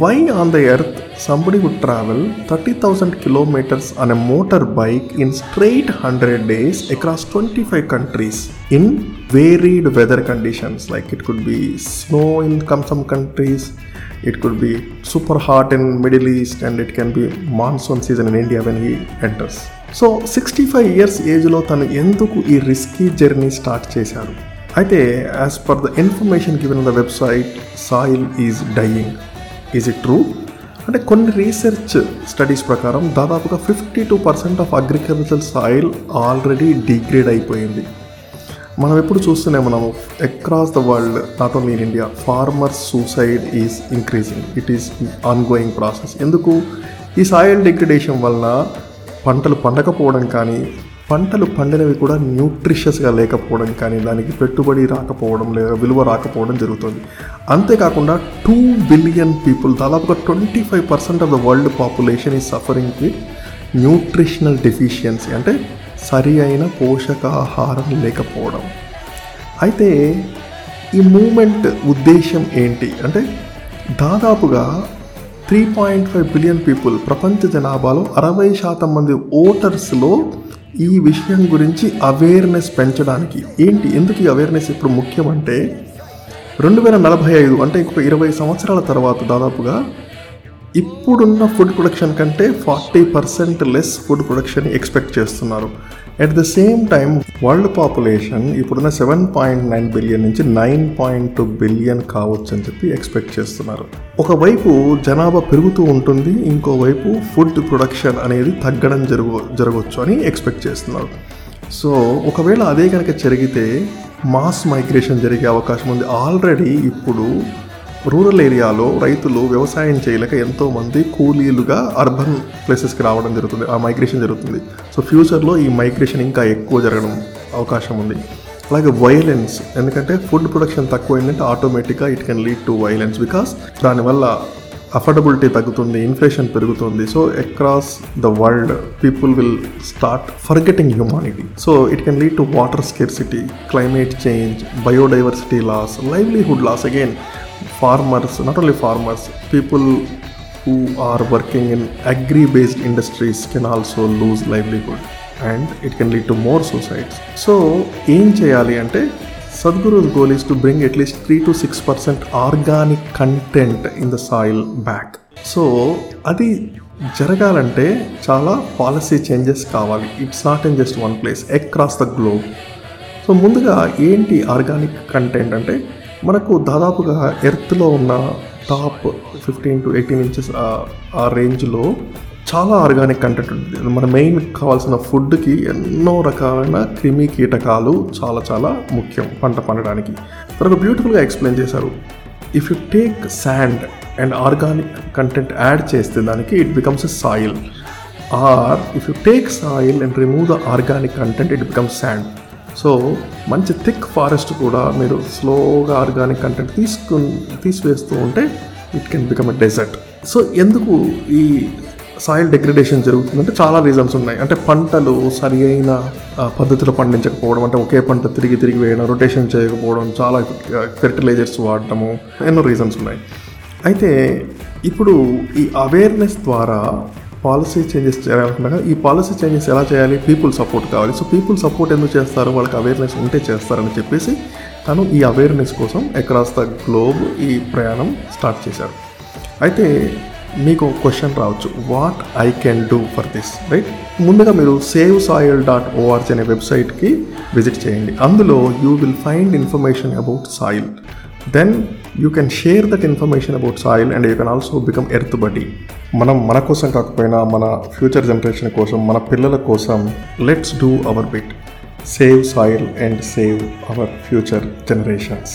Why on the earth somebody would travel thirty thousand kilometres అనే motor bike in straight hundred days across twenty five countries in varied weather conditions like it could be snow in come some countries it could be super hot in Middle East and it can be monsoon season in India when he enters so sixty five years ఏజ్లో తను ఎందుకు ఈ risky journey start చేశారు అయితే as per the information given the website soil is dying is it true అంటే కొన్ని research studies ప్రకారం దాదాపుగా fifty two percent of agriculture soil already degrade అయిపోయింది. మనం ఎప్పుడు చూస్తూనే మనం across the world not only in India farmers suicide is increasing it is ongoing process ఎందుకు? ఈ సాయిల్ డిగ్రేడేషన్ వలన పంటలు పండకపోవడం కానీ పంటలు పండినవి కూడా న్యూట్రిషియస్గా లేకపోవడం కానీ దానికి పెట్టుబడి రాకపోవడం లేదా విలువ రాకపోవడం జరుగుతుంది. అంతేకాకుండా టూ బిలియన్ పీపుల్ దాదాపుగా twenty five percent of the world population ఈ సఫరింగ్ విత్ న్యూట్రిషనల్ డెఫిషియన్సీ అంటే సరి అయిన పోషకాహారం లేకపోవడం. అయితే ఈ మూమెంట్ ఉద్దేశం ఏంటి? అంటే దాదాపుగా three point five billion people ప్రపంచ జనాభాలో అరవై శాతం మంది ఓటర్స్లో ఈ విషయం గురించి అవేర్నెస్ పెంచడానికి. ఏంటి? ఎందుకు ఈ అవేర్నెస్ ఇప్పుడు ముఖ్యం అంటే రెండు వేల నలభై ఐదు అంటే ఇంకొక ఇరవై సంవత్సరాల తర్వాత దాదాపుగా ఇప్పుడున్న ఫుడ్ ప్రొడక్షన్ కంటే forty percent less food production expect చేస్తున్నారు. At the same time world population ఇప్పుడున్న సెవెన్ పాయింట్ నైన్ బిలియన్ నుంచి నైన్ పాయింట్ టూ బిలియన్ కావచ్చు అని చెప్పి ఎక్స్పెక్ట్ చేస్తున్నారు. ఒకవైపు జనాభా పెరుగుతూ ఉంటుంది ఇంకోవైపు ఫుడ్ ప్రొడక్షన్ అనేది తగ్గడం జరుగు జరగవచ్చు అని ఎక్స్పెక్ట్ చేస్తున్నారు. సో ఒకవేళ అదే కనుక జరిగితే మాస్ మైగ్రేషన్ జరిగే అవకాశం ఉంది. ఆల్రెడీ ఇప్పుడు రూరల్ ఏరియాలో రైతులు వ్యవసాయం చేయలేక ఎంతోమంది కూలీలుగా అర్బన్ ప్లేసెస్కి రావడం జరుగుతుంది ఆ మైగ్రేషన్ జరుగుతుంది. సో ఫ్యూచర్లో ఈ మైగ్రేషన్ ఇంకా ఎక్కువ జరగడం అవకాశం ఉంది. అలాగే వైలెన్స్ ఎందుకంటే ఫుడ్ ప్రొడక్షన్ తక్కువ ఏంటంటే ఆటోమేటిక్గా it can lead to violence because దానివల్ల అఫోర్డబిలిటీ తగ్గుతుంది ఇన్ఫ్లేషన్ పెరుగుతుంది. So across the world people will start forgetting humanity so it can lead to water scarcity climate change biodiversity loss livelihood loss again farmers not only farmers people who are working in agri based industries can also lose livelihood and it can lead to more suicides so ఏం చేయాలి అంటే Sadhguru goal is to bring at least three to six percent organic content in the soil back so అది జరగాలంటే చాలా policy changes కావాలి. It's not in just one place across the globe so ముందుగా ఏంటి organic content అంటే మనకు దాదాపుగా ఎర్త్లో ఉన్న top fifteen to eighteen inches ఆ రేంజ్లో చాలా ఆర్గానిక్ కంటెంట్ ఉంటుంది. మన మెయిన్ కావాల్సిన ఫుడ్కి ఎన్నో రకాలైన క్రిమి కీటకాలు చాలా చాలా ముఖ్యం పంట పండడానికి. తర్వాత బ్యూటిఫుల్గా ఎక్స్ప్లెయిన్ చేశారు. If you take sand and organic content add చేస్తే దానికి it becomes a soil or if you take soil and remove the organic content it becomes sand so మంచి థిక్ ఫారెస్ట్ కూడా మీరు స్లోగా ఆర్గానిక్ కంటెంట్ తీసుకు తీసివేస్తూ ఉంటే it can become a desert. So ఎందుకు ఈ సాయిల్ డిగ్రేడేషన్ జరుగుతుందంటే చాలా రీజన్స్ ఉన్నాయి. అంటే పంటలు సరి అయిన పద్ధతిలో పండించకపోవడం అంటే ఒకే పంట తిరిగి తిరిగి వేయడం రొటేషన్ చేయకపోవడం చాలా ఫెర్టిలైజర్స్ వాడటము ఎన్నో రీజన్స్ ఉన్నాయి. అయితే ఇప్పుడు ఈ అవేర్నెస్ ద్వారా పాలసీ చేంజెస్ చేయాలనుకున్నాగా ఈ పాలసీ చేంజెస్ ఎలా చేయాలి? పీపుల్ సపోర్ట్ కావాలి. సో పీపుల్ సపోర్ట్ ఎందుకు చేస్తారు? వాళ్ళకి అవేర్నెస్ ఉంటే చేస్తారని చెప్పేసి తను ఈ అవేర్నెస్ కోసం అక్రాస్ ద గ్లోబ్ ఈ ప్రయాణం స్టార్ట్ చేశారు. అయితే మీకు క్వశ్చన్ రావచ్చు. What I can do for this right ముందుగా మీరు సేవ్ సాయిల్ డాట్ ఓఆర్జీ అనే వెబ్సైట్కి విజిట్ చేయండి. అందులో you will find information about soil then you can share that information about soil and you can also become earth buddy మనం మన కోసం కాకపోయినా మన ఫ్యూచర్ జనరేషన్ కోసం మన పిల్లల కోసం let's do our bit save soil and save our future generations